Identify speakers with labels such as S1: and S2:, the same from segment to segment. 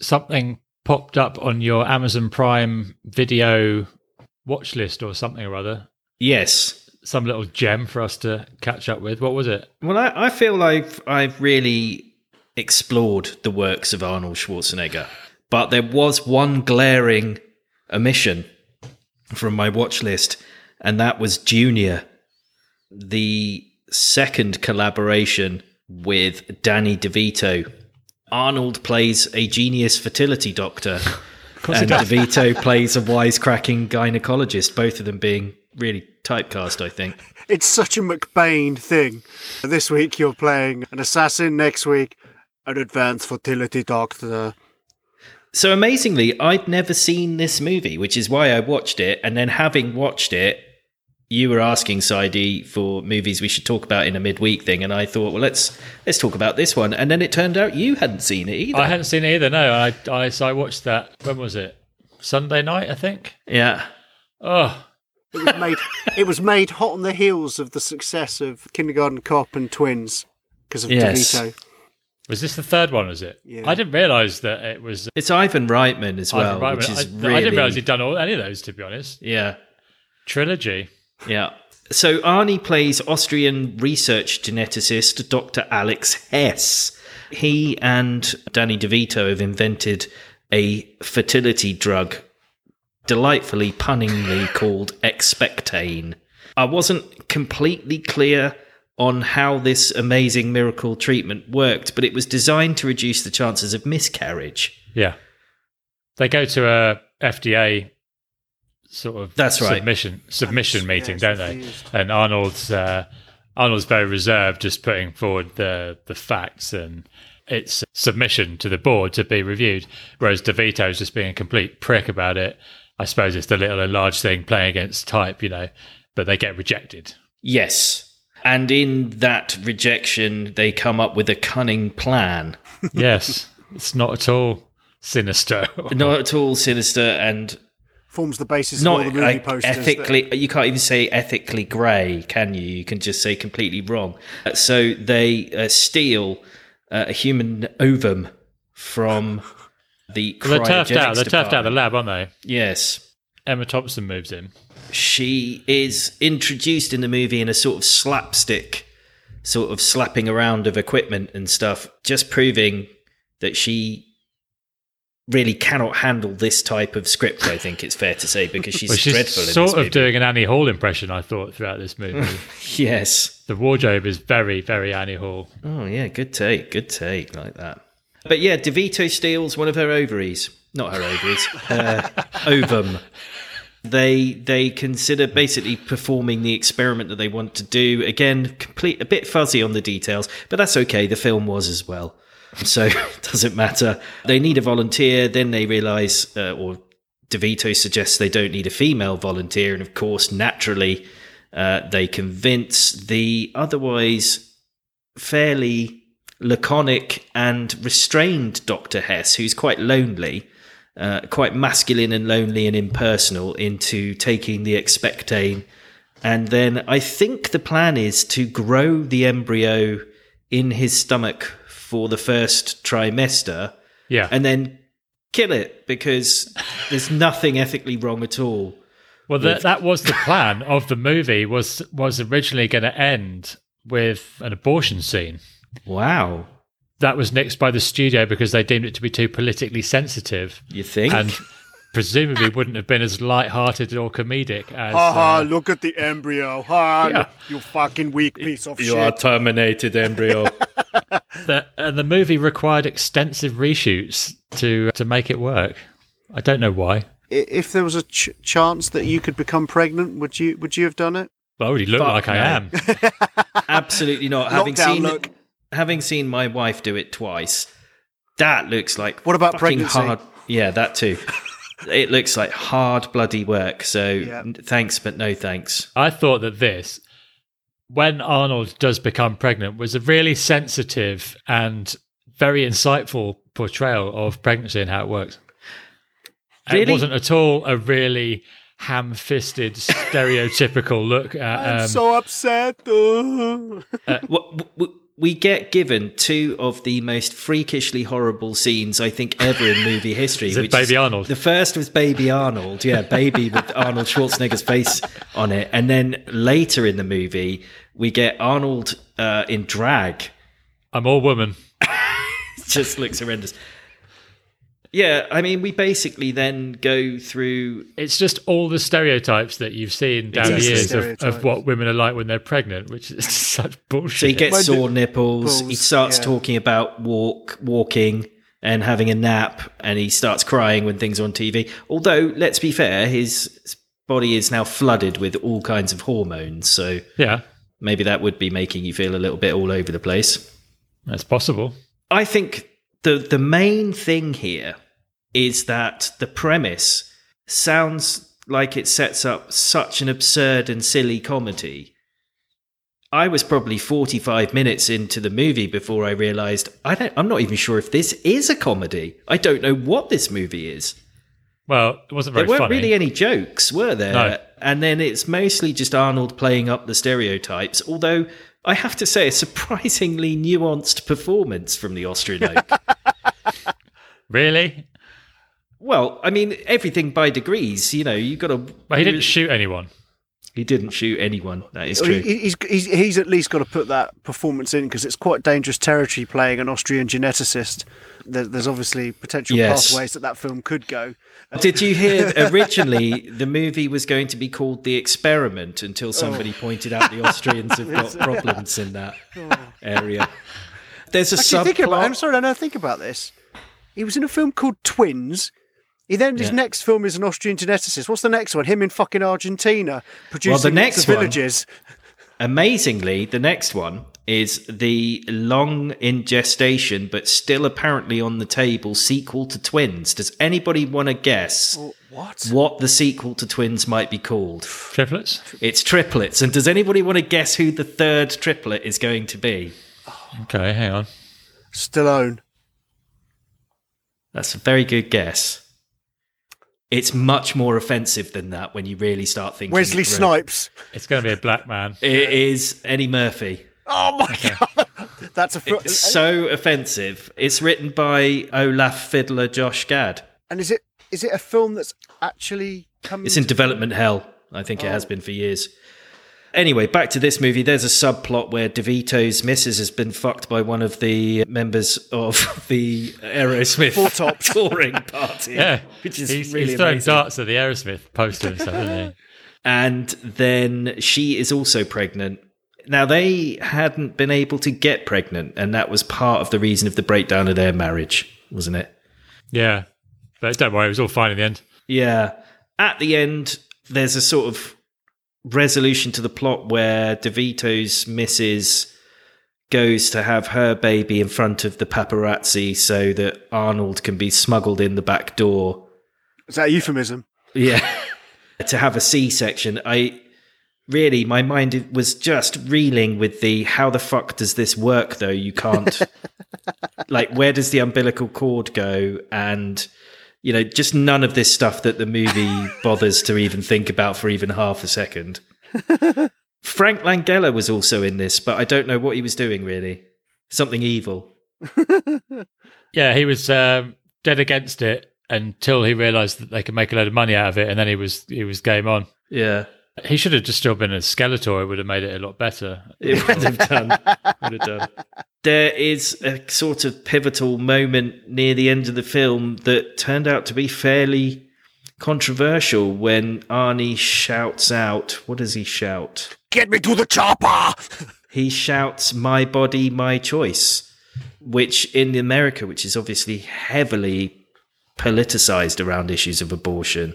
S1: Something popped up on your Amazon Prime video watch list or something or other.
S2: Yes.
S1: Some little gem for us to catch up with. What was it?
S2: Well, I, I feel like I've really explored the works of Arnold Schwarzenegger, but there was one glaring omission from my watch list, and that was Junior, the second collaboration with Danny DeVito. Arnold plays a genius fertility doctor, and DeVito plays a wisecracking gynecologist, both of them being really typecast, I think.
S3: It's such a McBain thing. This week you're playing an assassin, next week, an advanced fertility doctor.
S2: So amazingly, I'd never seen this movie, which is why I watched it. And then having watched it, you were asking Saidi for movies we should talk about in a midweek thing, and I thought, well, let's let's talk about this one. And then it turned out you hadn't seen it either.
S1: I hadn't seen it either. No, I, I so I watched that. When was it? Sunday night, I think.
S2: yeah,
S1: Oh,
S3: It was made. it was made hot on the heels of the success of Kindergarten Cop and Twins because of
S2: Yes.
S3: DeVito.
S1: was this the third one? Was it?
S3: Yeah.
S1: I didn't realise that it was.
S2: Uh, it's Ivan Reitman as well,
S1: Ivan Reitman.
S2: which is
S1: I,
S2: really
S1: I didn't realise he'd done all any of those. To be honest,
S2: yeah,
S1: trilogy.
S2: Yeah. So Arnie plays Austrian research geneticist Dr. Alex Hess. He and Danny DeVito have invented a fertility drug delightfully punningly called expectane. I wasn't completely clear on how this amazing miracle treatment worked, but it was designed to reduce the chances of miscarriage.
S1: Yeah, they go to a FDA sort of
S2: That's right.
S1: submission submission
S3: Yeah,
S1: meeting,
S3: it's
S1: don't they? And Arnold's uh, Arnold's very reserved, just putting forward the the facts and its submission to the board to be reviewed. Whereas DeVito's just being a complete prick about it. I suppose it's the little and large thing playing against type, you know, but they get rejected.
S2: Yes. And in that rejection, they come up with a cunning plan.
S1: yes, it's not at all sinister.
S2: Not at all sinister and
S3: Forms the basis of all
S2: not
S3: the movie
S2: like,
S3: posters. that-
S2: ethically. You can't even say ethically grey, can you? You can just say completely wrong. Uh, So they uh, steal uh, a human ovum from the
S1: Well, they're turfed out.
S2: cryogenics
S1: They're turfed out of the lab, aren't they?
S2: Yes.
S1: Emma Thompson moves in.
S2: she is introduced in the movie in a sort of slapstick, sort of slapping around of equipment and stuff, just proving that she really cannot handle this type of script. I think it's fair to say because she's,
S1: Well, she's
S2: dreadful in
S1: sort of
S2: movie.
S1: doing an Annie Hall impression, I thought, throughout this movie.
S2: yes.
S1: the wardrobe is very, very Annie Hall.
S2: Oh yeah, good take, good take, like that. But yeah, DeVito steals one of her ovaries, not her ovaries, her ovum. They they consider basically performing the experiment that they want to do. Again, complete a bit fuzzy on the details, but that's okay. The film was as well, so it doesn't matter. They need a volunteer. Then they realize, uh, or DeVito suggests they don't need a female volunteer, and of course, naturally, uh, they convince the otherwise fairly laconic and restrained Dr. Hess, who's quite lonely, uh, quite masculine and lonely and impersonal, into taking the expectane. And then I think the plan is to grow the embryo in his stomach for the first trimester
S1: Yeah.
S2: and then kill it because there's nothing ethically wrong at all.
S1: well, that that was the plan of the movie. was was originally going to end with an abortion scene.
S2: Wow.
S1: That was nixed by the studio because they deemed it to be too politically sensitive,
S2: You think?
S1: and presumably wouldn't have been as light-hearted or comedic as.
S3: Ha ha,
S1: uh,
S3: look at the embryo. Ha,
S1: Yeah.
S3: you fucking weak piece of you shit.
S2: You are terminated embryo.
S1: the, and the movie required extensive reshoots to to make it work. I don't know why.
S3: If there was a ch- chance that you could become pregnant, would you would you have done it?
S1: I already look
S2: Fuck
S1: like I
S2: no.
S1: am.
S2: Absolutely not. having
S3: Lockdown
S2: seen
S3: look.
S2: having seen my wife do it twice, that looks like
S3: What about pregnancy?
S2: hard. Yeah, that too. it looks like hard bloody work. So
S3: Yeah.
S2: thanks, but no thanks.
S1: I thought that this, when Arnold does become pregnant, was a really sensitive and very insightful portrayal of pregnancy and how it works. And It wasn't at all a really ham-fisted, stereotypical look At, I'm. Um,
S3: so upset. uh.
S2: What, w- w- we get given two of the most freakishly horrible scenes I think ever in movie history.
S1: Is it Baby Arnold?
S2: The first was Baby Arnold, yeah, Baby with Arnold Schwarzenegger's face on it, and then later in the movie we get Arnold uh, in drag.
S1: I'm all woman.
S2: just looks horrendous. Yeah, I mean, we basically then go through.
S1: It's just all the stereotypes that you've seen down the years of, of what women are like when they're pregnant, which is such bullshit.
S2: So he gets
S3: Well,
S2: sore nipples. He starts
S3: yeah.
S2: talking about walk, walking, and having a nap, and he starts crying when things are on TV. Although, let's be fair, his body is now flooded with all kinds of hormones, so
S1: yeah,
S2: maybe that would be making you feel a little bit all over the place.
S1: that's possible.
S2: I think the the main thing here is that the premise sounds like it sets up such an absurd and silly comedy. I was probably 45 minutes into the movie before I realized I don't I'm not even sure if this is a comedy. I don't know what this movie is.
S1: Well, it wasn't very
S2: There weren't
S1: funny.
S2: really any jokes, were there?
S1: No.
S2: And then it's mostly just Arnold playing up the stereotypes, although I have to say a surprisingly nuanced performance from the Austrian oak.
S1: really?
S2: Well, I mean, everything by degrees. You know, You've got to.
S1: Well, he didn't shoot anyone.
S2: He didn't shoot anyone. That is true.
S3: he- He's, he's, he's at least got to put that performance in because it's quite dangerous territory playing an Austrian geneticist. There, there's obviously potential
S2: Yes.
S3: pathways that that film could go.
S2: Did you hear? Originally, the movie was going to be called The Experiment until oh. somebody
S3: Oh.
S2: pointed out the Austrians have got problems in that oh. area. There's a
S3: Actually, think about. I'm sorry, I don't think about this. He was in a film called Twins. He then his
S2: Yeah.
S3: next film is an Austrian geneticist. What's the next one? Him in fucking Argentina producing
S2: next
S3: the
S2: one-
S3: villages.
S2: Amazingly, the next one is the long in gestation but still apparently on the table sequel to Twins. Does anybody want to guess
S3: What?
S2: what the sequel to Twins might be called?
S1: Triplets?
S2: It's triplets. And does anybody want to guess who the third triplet is going to be?
S1: Okay, hang on.
S3: Stallone.
S2: That's a very good guess. It's much more offensive than that when you really start thinking.
S3: Wesley
S2: it.
S3: Snipes.
S1: It's going to be a black man.
S2: It is Eddie Murphy.
S3: Oh my god, that's a film.
S2: It's so offensive. It's written by Olaf Fiddler Josh Gad.
S3: and is it is it a film that's actually coming?
S2: It's in
S3: to-
S2: development hell. I think it has oh. been for years. Anyway, back to this movie. There's a subplot where DeVito's missus has been fucked by one of the members of the Aerosmith
S3: Four Tops.
S2: touring party.
S1: Yeah,
S2: which is
S1: he's,
S2: really
S1: he's throwing
S2: amazing.
S1: darts at the Aerosmith poster and stuff, isn't he?
S2: and then she is also pregnant. Now they hadn't been able to get pregnant, and that was part of the reason of the breakdown of their marriage, wasn't it?
S1: Yeah, but don't worry, it was all fine in the end.
S2: Yeah. At the end, there's a sort of resolution to the plot where DeVito's missus goes to have her baby in front of the paparazzi so that Arnold can be smuggled in the back door.
S3: Is that a euphemism?
S2: Yeah. to have a C section. I really, my mind was just reeling with the how the fuck does this work though? You can't, like, where does the umbilical cord go? And, you know, just none of this stuff that the movie bothers to even think about for even half a second. Frank Langella was also in this, but I don't know what he was doing really. Something evil.
S1: Yeah, he was um, dead against it until he realised that they could make a load of money out of it, and then he was he was game on.
S2: Yeah.
S1: He should have just still been a Skeletor. It would have made it a lot better.
S2: It would have done. Would have done. There is a sort of pivotal moment near the end of the film that turned out to be fairly controversial when Arnie shouts out. What does he shout?
S3: Get me to the chopper.
S2: He shouts, "My body, my choice," which in America, which is obviously heavily politicized around issues of abortion,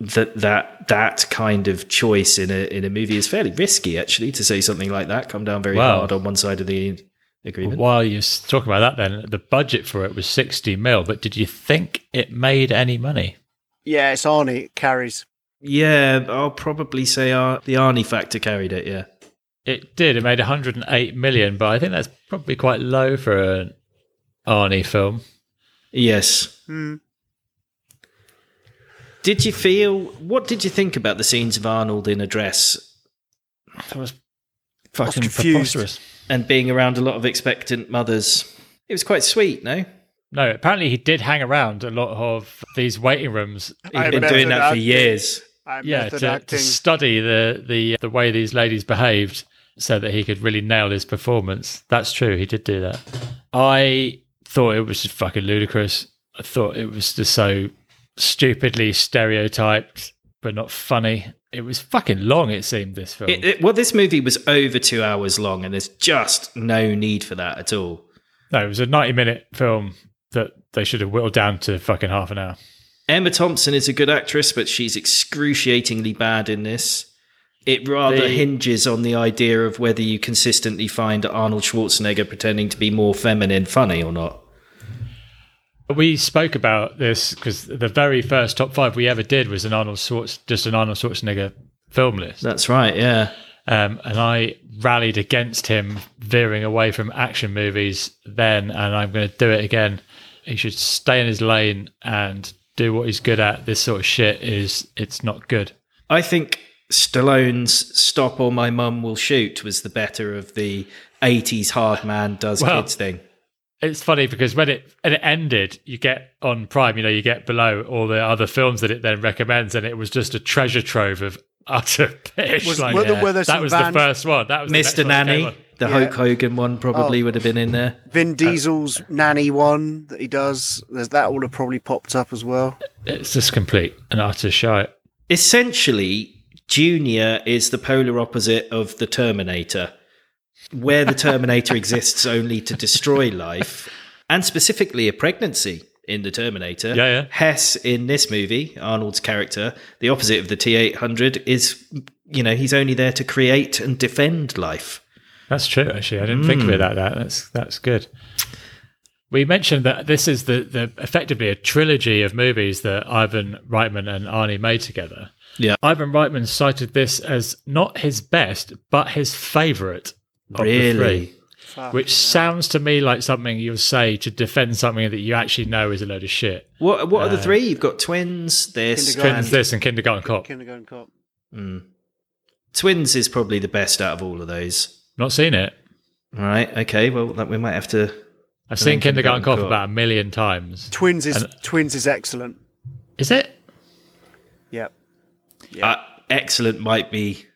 S2: that that that kind of choice in a in a movie is fairly risky. Actually, to say something like that, come down very
S1: Wow.
S2: hard on one side of the agreement.
S1: While you're talking about that, then the budget for it was sixty mil. But did you think it made any money?
S3: Yeah, it's Arnie. It carries.
S2: Yeah, I'll probably say Ar- the Arnie factor carried it. Yeah.
S1: It did. It made 108 million, but I think that's probably quite low for an Arnie film.
S2: Yes.
S3: Hmm.
S2: Did you feel? What did you think about the scenes of Arnold in a dress?
S1: That was fucking
S3: confused.
S1: preposterous.
S2: and being around a lot of expectant mothers. It was quite sweet, no?
S1: No, apparently he did hang around a lot of these waiting rooms.
S2: He'd
S3: I
S2: been doing that for years.
S3: I'm
S1: Yeah, to, to study the, the the way these ladies behaved, so that he could really nail his performance. That's true. He did do that. I thought it was just fucking ludicrous. I thought it was just so stupidly stereotyped, but not funny. It was fucking long. It seemed this film.
S2: It, it, well, this movie was over two hours long, and there's just no need for that at all.
S1: no, it was a ninety-minute film that they should have whittled down to fucking half an hour.
S2: Emma Thompson is a good actress, but she's excruciatingly bad in this. It rather
S1: The-
S2: hinges on the idea of whether you consistently find Arnold Schwarzenegger pretending to be more feminine funny or not.
S1: We spoke about this because the very first top five we ever did was an Arnold Schwarz, just an Arnold Schwarzenegger film list.
S2: That's right, yeah.
S1: Um, and I rallied against him veering away from action movies then, and I'm going to do it again. He should stay in his lane and do what he's good at. This sort of shit is it's not good.
S2: I think Stallone's "Stop or My Mum Will Shoot" was the better of the '80s hard man does
S1: Well-
S2: kids thing.
S1: It's funny because when it when it ended, you get on Prime, you know, you get below all the other films that it then recommends, and it was just a treasure trove of utter pish.
S3: Was-
S1: like,
S3: were there- were there
S1: that was
S3: band-
S1: the first one. That was
S2: Mr.
S1: one
S2: Nanny, the
S3: Yeah.
S2: Hulk Hogan one, probably
S3: Oh.
S2: would have been in there.
S3: Vin uh, Diesel's nanny one that he does. There's that would have probably popped up as well.
S1: It's just complete and utter shite.
S2: Essentially, Junior is the polar opposite of the Terminator, where the Terminator exists only to destroy life, and specifically a pregnancy in the Terminator.
S1: Yeah, yeah.
S2: Hess in this movie, Arnold's character, the opposite of the T eight hundred, is you know he's only there to create and defend life.
S1: That's true. Actually, I didn't think of it like that. That's that's good. We mentioned that this is the, the effectively a trilogy of movies that Ivan Reitman and Arnie made together.
S2: Yeah.
S1: Ivan Reitman cited this as not his best, but his the
S2: Really?
S1: three, which sounds to me like something you'll say to defend something that you actually know is a load of shit.
S2: What what
S1: Uh,
S2: are the three? You've got twins. This
S1: Twins, this, and Kindergarten Cop.
S3: Kindergarten Cop.
S2: twins is probably the best out of all of those.
S1: Not seen it.
S2: All right. Okay. Well, that we might have to.
S1: I've seen Kindergarten
S2: Kindergarten
S1: Cop
S2: Cop.
S1: about a million times.
S3: Twins is
S1: And-
S3: Twins is excellent.
S1: Is it?
S3: Yep.
S2: Uh, excellent might be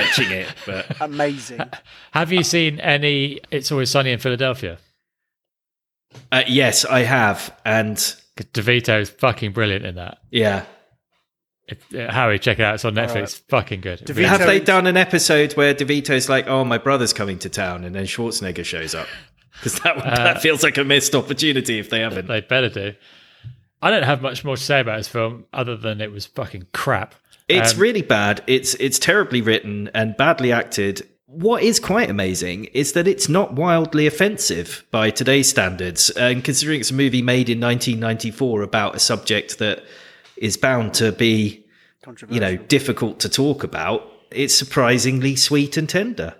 S2: stretching it, but
S3: Amazing.
S1: Have you seen any It's Always Sunny in Philadelphia?
S2: uh, yes, I have, and
S1: DeVito is fucking brilliant in that.
S2: yeah.
S1: It, uh, Harry, check it out. It's on Netflix.
S3: right.
S1: Fucking good.
S3: DeVito-
S2: Have they done an episode where DeVito's like, "Oh, my brother's coming to town," and then Schwarzenegger shows up? Because that would,
S1: Uh,
S2: that feels like a missed opportunity if they haven't.
S1: they better do. I don't have much more to say about this film other than it was fucking crap.
S2: It's
S1: Um,
S2: really bad. It's it's terribly written and badly acted. What is quite amazing is that it's not wildly offensive by today's standards, and considering it's a movie made in 1994 about a subject that is bound to be, you know, difficult to talk about, it's surprisingly sweet and tender.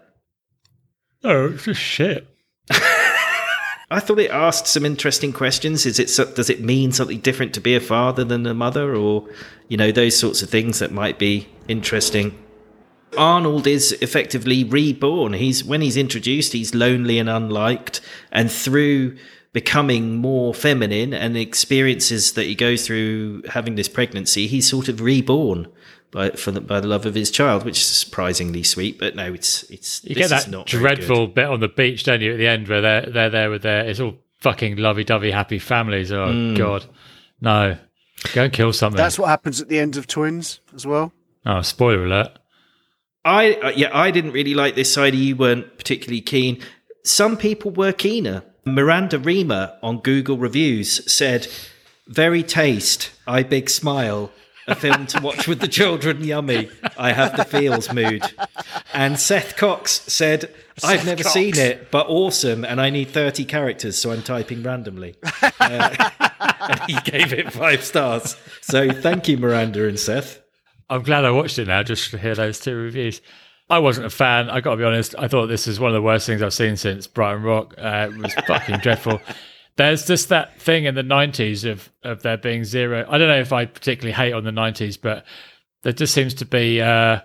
S1: Oh, it's just shit.
S2: I thought it asked some interesting questions. Is it does it mean something different to be a father than a mother, or you know those sorts of things that might be interesting? Arnold is effectively reborn. He's when he's introduced, he's lonely and unliked, and through becoming more feminine and the experiences that he goes through having this pregnancy, he's sort of reborn by for the, by the love of his child, which is surprisingly sweet. But no, it's it's
S1: You
S2: this
S1: get
S2: is
S1: that
S2: not
S1: dreadful bit on the beach, don't you, at the end where they're, they're there with their, it's all fucking lovey dovey happy families. Oh,
S2: Mm.
S1: God. No. Go and kill something.
S3: That's what happens at the end of Twins as well.
S1: oh, spoiler alert.
S2: I uh, yeah, I didn't really like this side. You weren't particularly keen. Some people were keener. Miranda Reamer on Google reviews said, "Very taste. I big smile. A film to watch with the children. Yummy. I have the feels mood." And Seth Cox said, "I've never
S3: Cox.
S2: seen it, but awesome. And I need thirty characters, so I'm typing randomly." Uh, and he gave it five stars. So thank you, Miranda and Seth.
S1: I'm glad I watched it now just to hear those two reviews. I wasn't a fan. I got to be honest. I thought this is one of the worst things I've seen since Brighton Rock. Uh, it was fucking dreadful. There's just that thing in the 90s of, of there being zero. I don't know if I particularly hate on the 90s, but there just seems to be uh,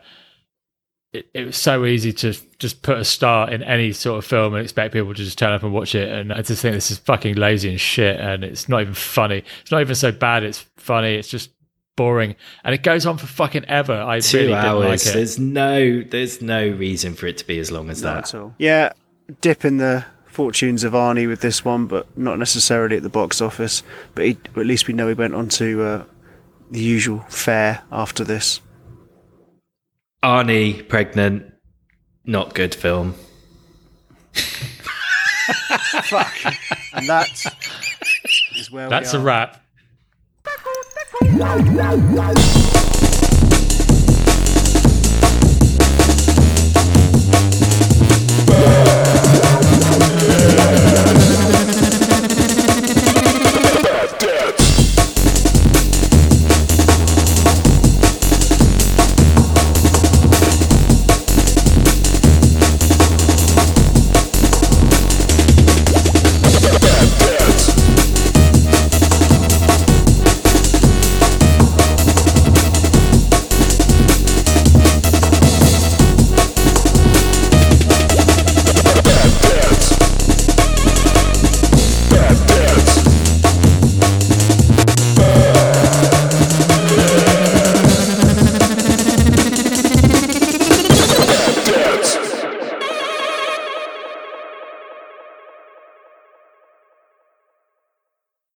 S1: it, it was so easy to just put a star in any sort of film and expect people to just turn up and watch it. And I just think this is fucking lazy and shit. And it's not even funny. It's not even so bad. It's funny. It's just boring. And it goes on for fucking ever. I
S2: Two
S1: really
S2: hours.
S1: didn't like it.
S2: There's no there's no reason for it to be as long as that.
S3: That's all. Yeah, dip in the fortunes of Arnie with this one, but not necessarily at the box office. But, he, at least we know he went on to uh, the usual fare after this.
S2: Arnie pregnant, not good film.
S3: Fuck. and that is where
S1: That's
S3: we
S1: a wrap.
S4: Bye.